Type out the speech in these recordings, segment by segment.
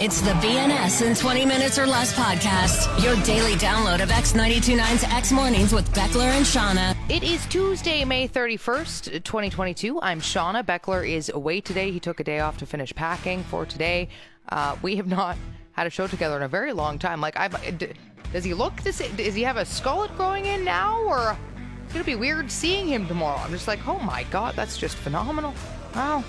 It's the BNS in 20 minutes or less podcast. Your daily download of X929's X Mornings with Beckler and Shauna. It is Tuesday, May 31st, 2022. I'm Shauna. Beckler is away today. He took a day off to finish packing for today. Uh, we have not had a show together in a very long time. Like, I does he look this? Does he have a skullet growing in now, or it's gonna be weird seeing him tomorrow? I'm just like, oh my god, that's just phenomenal. Wow.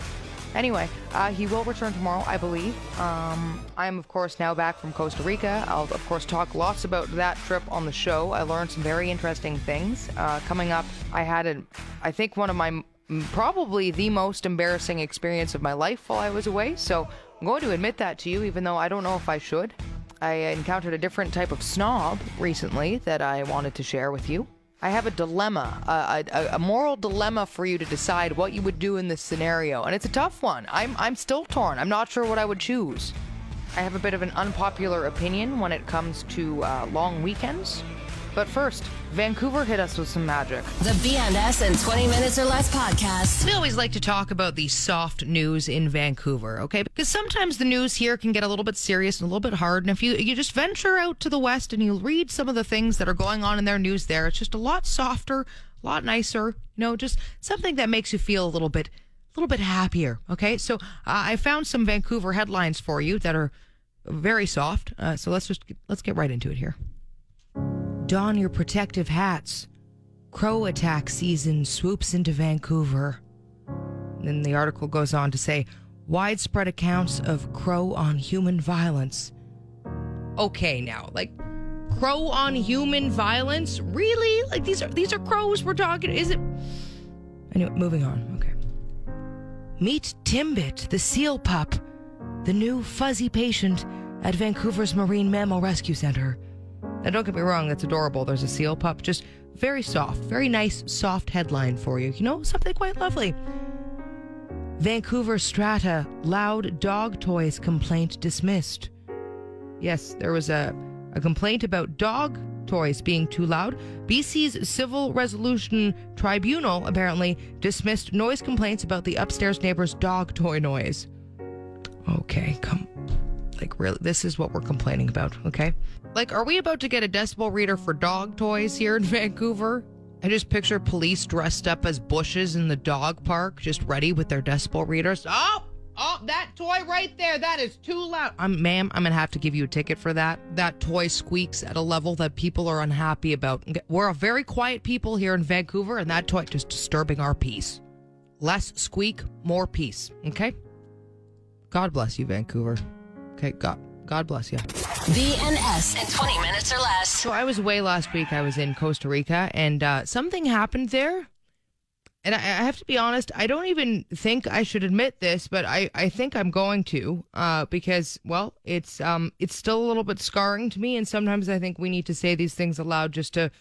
Anyway, uh, he will return tomorrow, I believe. Um, I'm, of course, now back from Costa Rica. I'll, of course, talk lots about that trip on the show. I learned some very interesting things. Uh, coming up, I had, a, I think, one of my probably the most embarrassing experience of my life while I was away. So I'm going to admit that to you, even though I don't know if I should. I encountered a different type of snob recently that I wanted to share with you. I have a dilemma, a, a, a, moral dilemma for you to decide what you would do in this scenario, and it's a tough one. I'm I'm still torn. I'm not sure what I would choose. I have a bit of an unpopular opinion when it comes to uh, long weekends. But first, Vancouver hit us with some magic. The BNS in 20 minutes or less podcast. We always like to talk about the soft news in Vancouver, okay? Because sometimes the news here can get a little bit serious and a little bit hard. And if you, you just venture out to the west and you read some of the things that are going on in their news there, it's just a lot softer, a lot nicer, you know, just something that makes you feel a little bit, a little bit happier, okay? So uh, I found some Vancouver headlines for you that are very soft. Uh, so let's just, let's get right into it here. Don your protective hats. Crow attack season swoops into Vancouver. Then the article goes on to say widespread accounts of crow on human violence. Okay, now, like crow on human violence? Really? Like these are these are crows we're talking. Is it? Anyway, moving on. Okay. Meet Timbit, the seal pup, the new fuzzy patient at Vancouver's Marine Mammal Rescue Center. Now, don't get me wrong, that's adorable. There's a seal pup, just very soft, very nice, soft headline for you. You know, something quite lovely. Vancouver Strata, loud dog toys complaint dismissed. Yes, there was a, a complaint about dog toys being too loud. BC's Civil Resolution Tribunal apparently dismissed noise complaints about the upstairs neighbor's dog toy noise. Okay, come like, really, this is what we're complaining about, okay? Like, are we about to get a decibel reader for dog toys here in Vancouver? I just picture police dressed up as bushes in the dog park, just ready with their decibel readers. Oh, oh, that toy right there, that is too loud. I'm, ma'am, I'm gonna have to give you a ticket for that. That toy squeaks at a level that people are unhappy about. We're a very quiet people here in Vancouver, and that toy just disturbing our peace. Less squeak, more peace. Okay. God bless you, Vancouver. Okay, God, God bless you. BNS in 20 minutes or less. So I was away last week. I was in Costa Rica, and uh, something happened there. And I, I, have to be honest, I don't even think I should admit this, but I, I think I'm going to, uh, because well, it's um it's still a little bit scarring to me, and sometimes I think we need to say these things aloud just to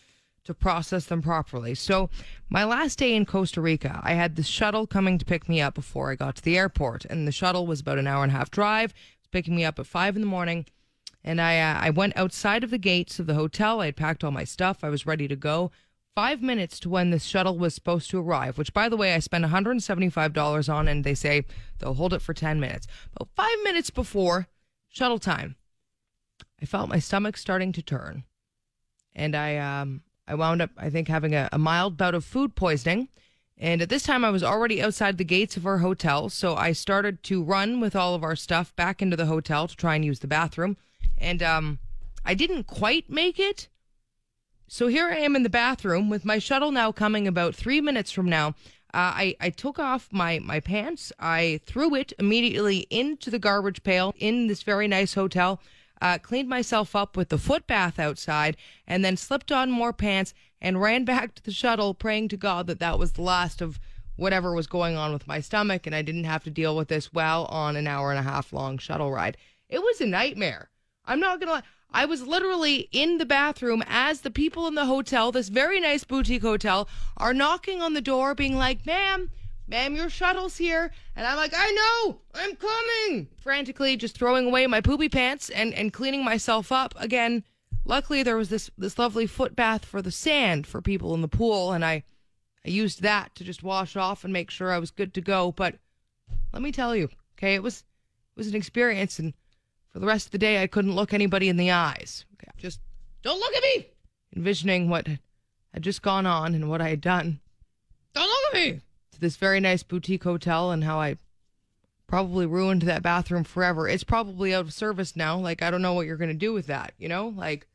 to process them properly. So, my last day in Costa Rica, I had the shuttle coming to pick me up before I got to the airport, and the shuttle was about an hour and a half drive picking me up at five in the morning. And I, uh, I went outside of the gates of the hotel. I had packed all my stuff. I was ready to go. Five minutes to when the shuttle was supposed to arrive, which, by the way, I spent $175 on, and they say they'll hold it for 10 minutes. But five minutes before shuttle time, I felt my stomach starting to turn. And I, um, I wound up, I think, having a, a mild bout of food poisoning. And at this time, I was already outside the gates of our hotel. So I started to run with all of our stuff back into the hotel to try and use the bathroom. And um, I didn't quite make it. So here I am in the bathroom with my shuttle now coming about three minutes from now. Uh, I, I took off my, my pants. I threw it immediately into the garbage pail in this very nice hotel uh, cleaned myself up with the foot bath outside, and then slipped on more pants and ran back to the shuttle, praying to God that that was the last of whatever was going on with my stomach, and I didn't have to deal with this while on an hour and a half long shuttle ride. It was a nightmare. I'm not gonna lie. I was literally in the bathroom as the people in the hotel, this very nice boutique hotel, are knocking on the door, being like, ma'am, ma'am, your shuttle's here. And I'm like, I know, I'm coming. Frantically just throwing away my poopy pants and, and cleaning myself up. Again, luckily there was this, this lovely foot bath for the sand for people in the pool. And I, I used that to just wash off and make sure I was good to go. But let me tell you, okay, it was, it was an experience. And for the rest of the day, I couldn't look anybody in the eyes. Okay, just don't look at me. Envisioning what had just gone on and what I had done. Don't look at me. To this very nice boutique hotel and how I probably ruined that bathroom forever. It's probably out of service now. Like I don't know what you're gonna do with that. You know, like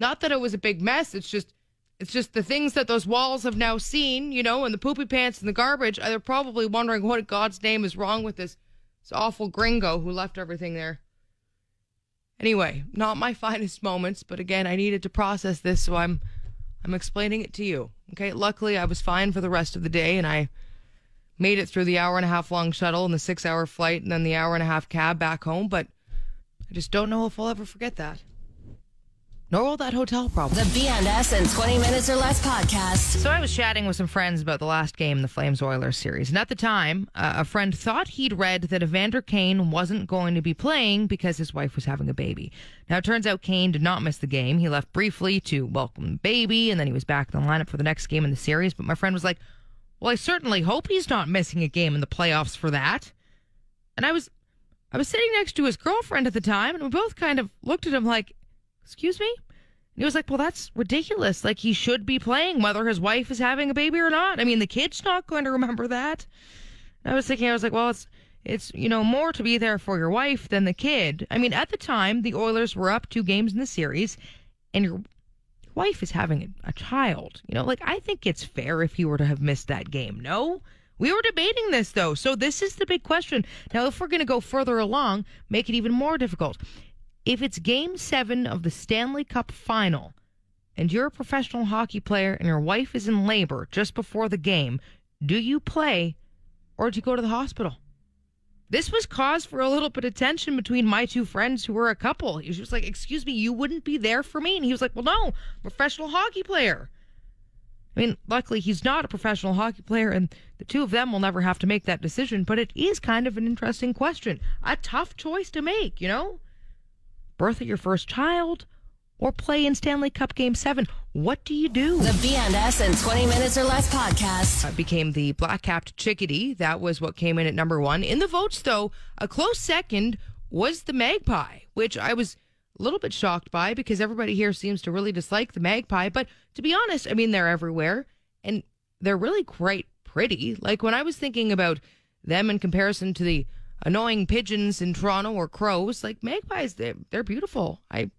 not that it was a big mess. It's just it's just the things that those walls have now seen. You know, and the poopy pants and the garbage. They're probably wondering what in God's name is wrong with this this awful gringo who left everything there. Anyway, not my finest moments, but again, I needed to process this, so I'm I'm explaining it to you. Okay, luckily I was fine for the rest of the day and I made it through the hour and a half long shuttle and the 6-hour flight and then the hour and a half cab back home, but I just don't know if I'll ever forget that. Nor will that hotel problem. The BNS in 20 minutes or less podcast. So I was chatting with some friends about the last game in the Flames Oilers series, and at the time, uh, a friend thought he'd read that Evander Kane wasn't going to be playing because his wife was having a baby. Now it turns out Kane did not miss the game. He left briefly to welcome the baby, and then he was back in the lineup for the next game in the series. But my friend was like, "Well, I certainly hope he's not missing a game in the playoffs for that." And I was, I was sitting next to his girlfriend at the time, and we both kind of looked at him like, excuse me? And he was like, well, that's ridiculous. Like, he should be playing whether his wife is having a baby or not. I mean, the kid's not going to remember that. And I was thinking, I was like, well, it's, it's, you know, more to be there for your wife than the kid. I mean, at the time, the Oilers were up two games in the series, and your wife is having a, child. You know, like, I think it's fair if you were to have missed that game. No? We were debating this, though. So this is the big question. Now, if we're going to go further along, make it even more difficult if it's game seven of the Stanley Cup final and you're a professional hockey player and your wife is in labor just before the game, do you play or do you go to the hospital? This was cause for a little bit of tension between my two friends who were a couple. He was like, Excuse me, you wouldn't be there for me. And he was like, Well, no, professional hockey player. I mean, luckily he's not a professional hockey player, and the two of them will never have to make that decision, but it is kind of an interesting question. A tough choice to make, you know? birth of your first child, or play in Stanley Cup Game 7. What do you do? The BNS in 20 minutes or less podcast. Uh, became the black capped chickadee. That was what came in at number one. In the votes, though, a close second was the magpie, which I was a little bit shocked by because everybody here seems to really dislike the magpie. But to be honest, I mean, they're everywhere and they're really quite pretty. Like when I was thinking about them in comparison to the annoying pigeons in Toronto or crows. Like magpies, they're, they're beautiful. I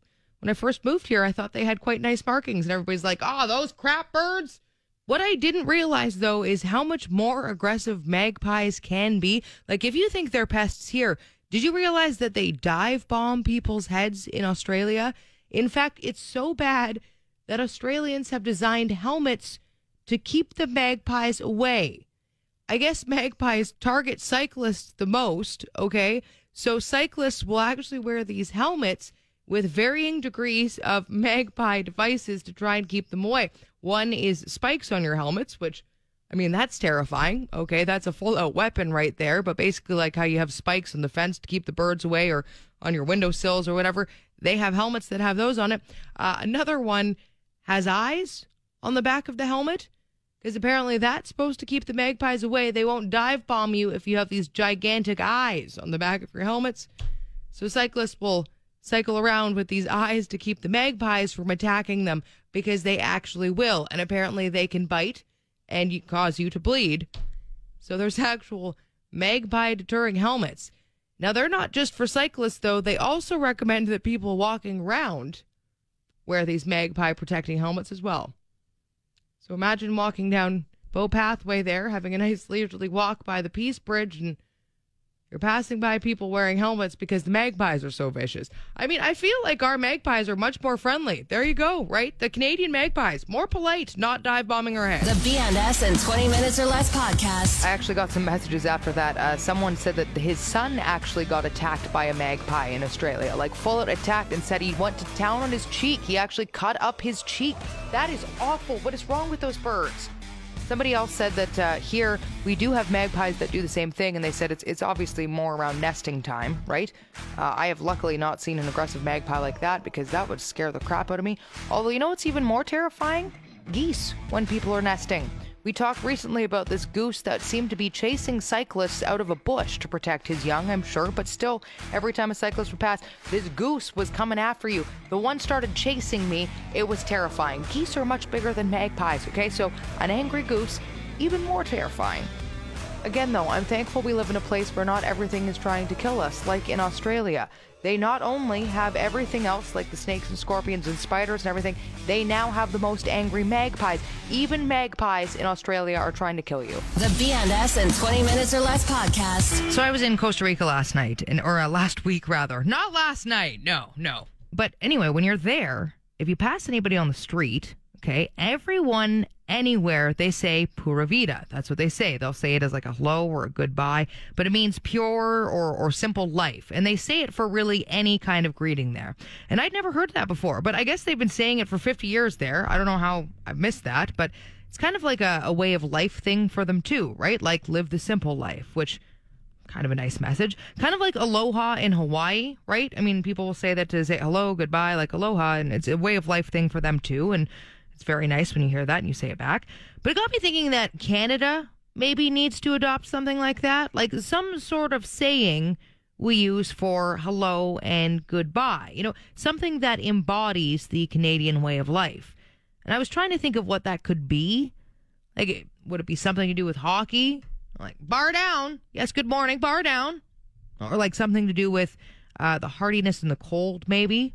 when I first moved here, I thought they had quite nice markings, and everybody's like, "Oh, those crap birds." What I didn't realize though is how much more aggressive magpies can be. Like if you think they're pests here, did you realize that they dive bomb people's heads in Australia? In fact, it's so bad that Australians have designed helmets to keep the magpies away. I guess magpies target cyclists the most, okay? So cyclists will actually wear these helmets with varying degrees of magpie devices to try and keep them away. One is spikes on your helmets, which I mean, that's terrifying. Okay, that's a full out weapon right there. But basically, like how you have spikes on the fence to keep the birds away or on your windowsills or whatever, they have helmets that have those on it. Uh, another one has eyes on the back of the helmet because apparently that's supposed to keep the magpies away. They won't dive bomb you if you have these gigantic eyes on the back of your helmets. So cyclists will cycle around with these eyes to keep the magpies from attacking them because they actually will. And apparently they can bite and cause you to bleed. So there's actual magpie deterring helmets. Now they're not just for cyclists though. They also recommend that people walking around wear these magpie protecting helmets as well. So imagine walking down Bow Pathway there, having a nice leisurely walk by the Peace Bridge, and You're passing by people wearing helmets because the magpies are so vicious. I mean, I feel like our magpies are much more friendly. There you go, right? The Canadian magpies, more polite, not dive bombing our head. The BNS in 20 minutes or less podcast. I actually got some messages after that. Uh, someone said that his son actually got attacked by a magpie in Australia, like full out attacked, and said he went to town on his cheek. He actually cut up his cheek. That is awful. What is wrong with those birds? Somebody else said that uh, here we do have magpies that do the same thing, and they said it's it's obviously more around nesting time, right? Uh, I have luckily not seen an aggressive magpie like that because that would scare the crap out of me. Although you know what's even more terrifying? Geese when people are nesting. We talked recently about this goose that seemed to be chasing cyclists out of a bush to protect his young, I'm sure, but still, every time a cyclist would pass, this goose was coming after you. The one started chasing me. It was terrifying. Geese are much bigger than magpies, okay? So, an angry goose, even more terrifying. Again, though, I'm thankful we live in a place where not everything is trying to kill us, like in Australia. They not only have everything else, like the snakes and scorpions and spiders and everything, they now have the most angry magpies. Even magpies in Australia are trying to kill you. The BNS in 20 minutes or less podcast. So I was in Costa Rica last night, and or uh, last week rather, not last night. No, no. But anyway, when you're there, if you pass anybody on the street, okay, everyone anywhere they say pura vida. That's what they say. They'll say it as like a hello or a goodbye, but it means pure or, or simple life. And they say it for really any kind of greeting there. And I'd never heard that before, but I guess they've been saying it for 50 years there. I don't know how I've missed that, but it's kind of like a, a way of life thing for them too, right? Like live the simple life, which kind of a nice message. Kind of like aloha in Hawaii, right? I mean, people will say that to say hello, goodbye, like aloha, and it's a way of life thing for them too. And it's very nice when you hear that and you say it back. But it got me thinking that Canada maybe needs to adopt something like that, like some sort of saying we use for hello and goodbye. You know, something that embodies the Canadian way of life. And I was trying to think of what that could be. Like, would it be something to do with hockey? Like, bar down. Yes, good morning, bar down. Or like something to do with uh, the hardiness and the cold, maybe.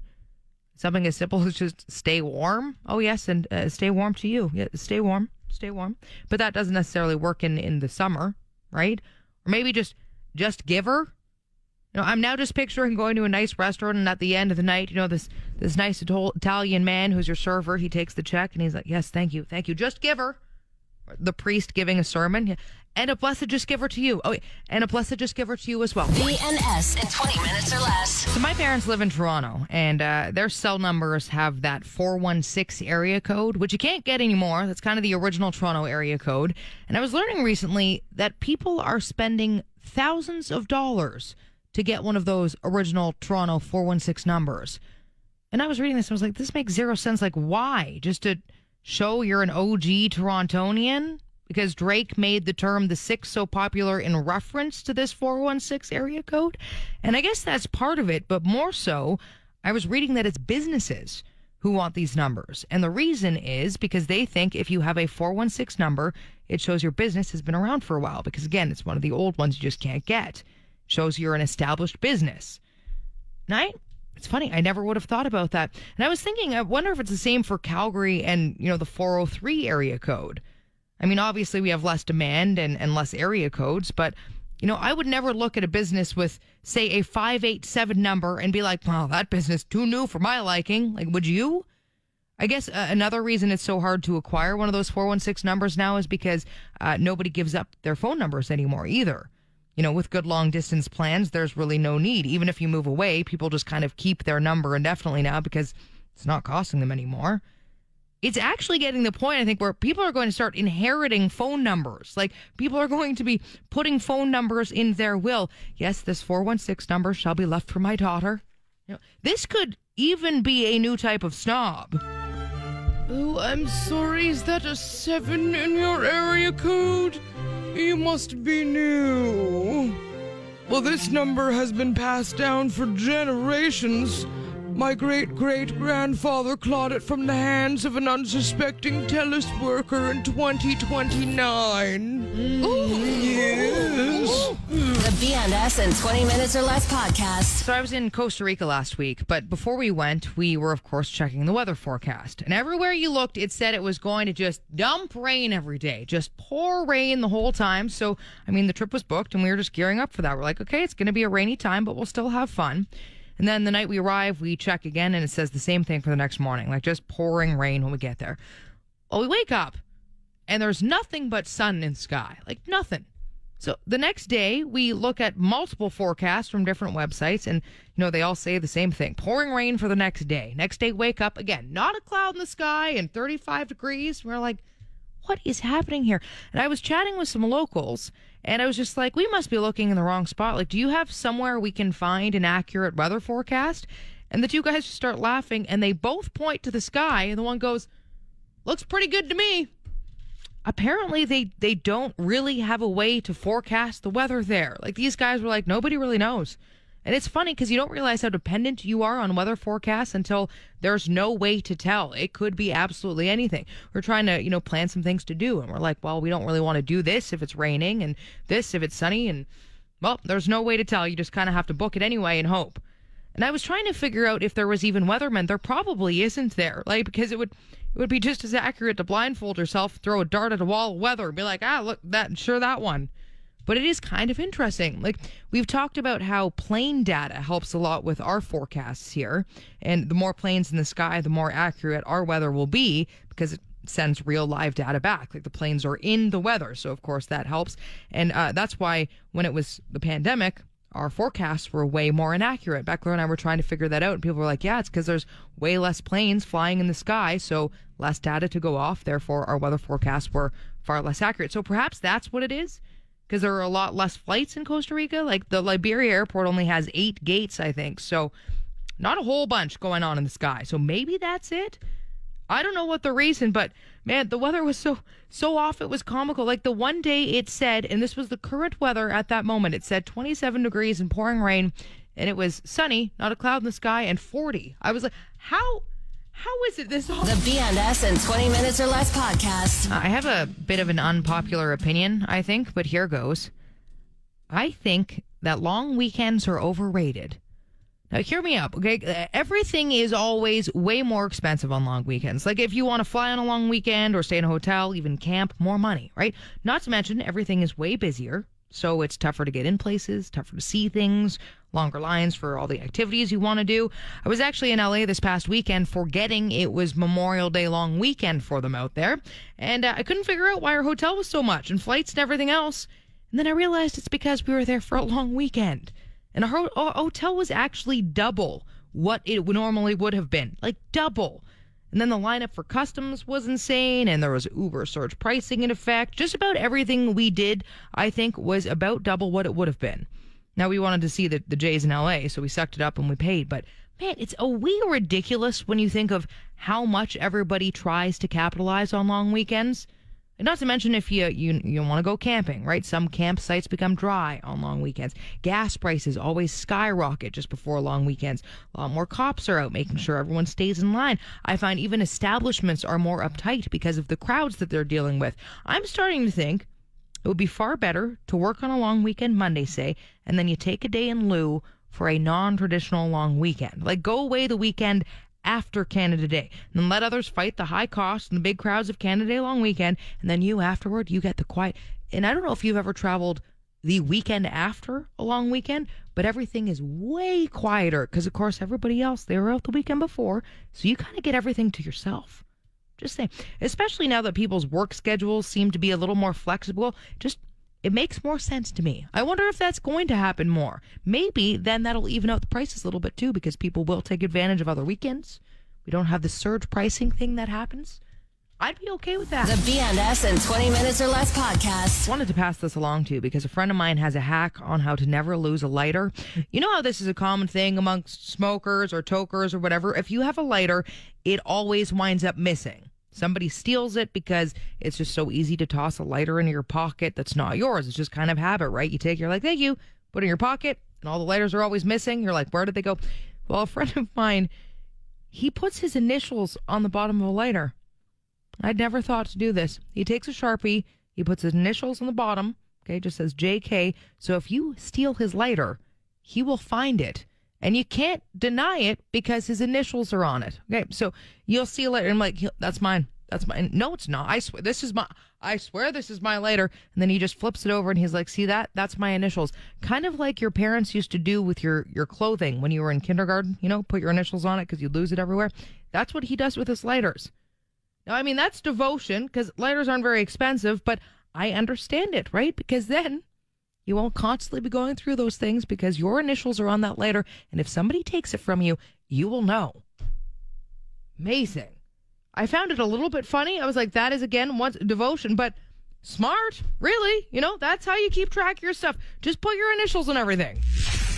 Something as simple as just stay warm. Oh yes, and uh, stay warm to you. Yeah, stay warm, stay warm. But that doesn't necessarily work in in the summer, right? Or maybe just just give her. You know, I'm now just picturing going to a nice restaurant and at the end of the night, you know, this this nice Italian man who's your server, he takes the check and he's like, "Yes, thank you, thank you. Just give her." The priest giving a sermon and a blessed just give her to you. Oh, and a blessed just give her to you as well. BNS in 20 minutes or less. So my parents live in Toronto, and uh, their cell numbers have that 416 area code, which you can't get anymore. That's kind of the original Toronto area code. And I was learning recently that people are spending thousands of dollars to get one of those original Toronto 416 numbers. And I was reading this, and I was like, this makes zero sense. Like, why? Just to show you're an OG Torontonian? Because Drake made the term the six so popular in reference to this 416 area code. And I guess that's part of it, but more so, I was reading that it's businesses who want these numbers. And the reason is because they think if you have a 416 number, it shows your business has been around for a while. Because again, it's one of the old ones you just can't get. It shows you're an established business. Night. It's funny. I never would have thought about that. And I was thinking, I wonder if it's the same for Calgary and, you know, the 403 area code. I mean, obviously we have less demand and, and less area codes, but you know, I would never look at a business with, say, a 587 number and be like, well, that business too new for my liking. Like, would you? I guess uh, another reason it's so hard to acquire one of those 416 numbers now is because uh, nobody gives up their phone numbers anymore either. You know, with good long distance plans, there's really no need. Even if you move away, people just kind of keep their number indefinitely now because it's not costing them anymore it's actually getting the point, I think, where people are going to start inheriting phone numbers. Like people are going to be putting phone numbers in their will. Yes, this 416 number shall be left for my daughter. You know, this could even be a new type of snob. Oh, I'm sorry. Is that a seven in your area code? You must be new. Well, this number has been passed down for generations. My great great grandfather clawed it from the hands of an unsuspecting TELUS worker in 2029. Mm. Yes. The BNS in 20 minutes or less podcast. So I was in Costa Rica last week, but before we went, we were of course checking the weather forecast. And everywhere you looked, it said it was going to just dump rain every day, just pour rain the whole time. So, I mean, the trip was booked and we were just gearing up for that. We're like, okay, it's going to be a rainy time, but we'll still have fun. And then the night we arrive, we check again and it says the same thing for the next morning, like just pouring rain when we get there. Well, we wake up and there's nothing but sun in sky, like nothing. So the next day, we look at multiple forecasts from different websites, and you know they all say the same thing: pouring rain for the next day. Next day, wake up again, not a cloud in the sky, and 35 degrees. We're like, what is happening here? And I was chatting with some locals, and I was just like, we must be looking in the wrong spot. Like, do you have somewhere we can find an accurate weather forecast? And the two guys just start laughing, and they both point to the sky, and the one goes, "Looks pretty good to me." apparently they they don't really have a way to forecast the weather there. Like these guys were like nobody really knows. And it's funny because you don't realize how dependent you are on weather forecasts until there's no way to tell. It could be absolutely anything. We're trying to, you know, plan some things to do and we're like, well, we don't really want to do this if it's raining and this if it's sunny and well, there's no way to tell. You just kind of have to book it anyway and hope. And I was trying to figure out if there was even weathermen. There probably isn't there, like because it would it would be just as accurate to blindfold yourself, throw a dart at a wall of weather, and be like, ah, look that sure that one. But it is kind of interesting. Like we've talked about how plane data helps a lot with our forecasts here, and the more planes in the sky, the more accurate our weather will be because it sends real live data back. Like the planes are in the weather, so of course that helps. And uh, that's why when it was the pandemic, our forecasts were way more inaccurate. Beckler and I were trying to figure that out, and people were like, yeah, it's because there's way less planes flying in the sky, so less data to go off. Therefore, our weather forecasts were far less accurate. So perhaps that's what it is, because there are a lot less flights in Costa Rica. Like the Liberia airport only has eight gates, I think. So not a whole bunch going on in the sky. So maybe that's it. I don't know what the reason, but man, the weather was so so off it was comical. Like the one day it said, and this was the current weather at that moment, it said 27 degrees and pouring rain, and it was sunny, not a cloud in the sky, and 40. I was like, how how is it this all? The BNS in 20 minutes or less podcast. I have a bit of an unpopular opinion, I think, but here goes. I think that long weekends are overrated. Now, hear me out, okay? Everything is always way more expensive on long weekends. Like, if you want to fly on a long weekend or stay in a hotel, even camp, more money, right? Not to mention, everything is way busier. So it's tougher to get in places, tougher to see things, longer lines for all the activities you want to do. I was actually in LA this past weekend, forgetting it was Memorial Day long weekend for them out there. And uh, I couldn't figure out why our hotel was so much and flights and everything else. And then I realized it's because we were there for a long weekend. And our, our hotel was actually double what it normally would have been. Like double. And then the lineup for customs was insane, and there was Uber surge pricing in effect. Just about everything we did, I think, was about double what it would have been. Now we wanted to see the, the Jays in LA, so we sucked it up and we paid. But man, it's a wee ridiculous when you think of how much everybody tries to capitalize on long weekends. Not to mention if you you you want to go camping, right? Some campsites become dry on long weekends. Gas prices always skyrocket just before long weekends. A lot more cops are out making sure everyone stays in line. I find even establishments are more uptight because of the crowds that they're dealing with. I'm starting to think it would be far better to work on a long weekend Monday, say, and then you take a day in lieu for a non-traditional long weekend. Like go away the weekend after Canada Day. And then let others fight the high cost and the big crowds of Canada Day long weekend. And then you afterward, you get the quiet. And I don't know if you've ever traveled the weekend after a long weekend, but everything is way quieter because, of course, everybody else, they were out the weekend before. So you kind of get everything to yourself. Just saying, especially now that people's work schedules seem to be a little more flexible, just it makes more sense to me. I wonder if that's going to happen more. Maybe then that'll even out the prices a little bit too because people will take advantage of other weekends. We don't have the surge pricing thing that happens. I'd be okay with that. The BNS in 20 minutes or less podcast. Wanted to pass this along to you because a friend of mine has a hack on how to never lose a lighter. You know how this is a common thing amongst smokers or tokers or whatever. If you have a lighter, it always winds up missing. Somebody steals it because it's just so easy to toss a lighter into your pocket that's not yours. It's just kind of habit, right? You take, you're like, thank you, put it in your pocket, and all the lighters are always missing. You're like, where did they go? Well, a friend of mine, he puts his initials on the bottom of a lighter. I'd never thought to do this. He takes a Sharpie, he puts his initials on the bottom, Okay, just says JK. So if you steal his lighter, he will find it. And you can't deny it because his initials are on it. Okay, so you'll see a letter. I'm like, that's mine. That's mine. No, it's not. I swear, this is my. I swear this is my letter. And then he just flips it over and he's like, see that? That's my initials. Kind of like your parents used to do with your your clothing when you were in kindergarten. You know, put your initials on it because you'd lose it everywhere. That's what he does with his lighters. Now, I mean, that's devotion because lighters aren't very expensive, but I understand it, right? Because then you won't constantly be going through those things because your initials are on that lighter. And if somebody takes it from you, you will know. Amazing. I found it a little bit funny. I was like, that is again once devotion, but smart, really. You know, that's how you keep track of your stuff. Just put your initials on everything.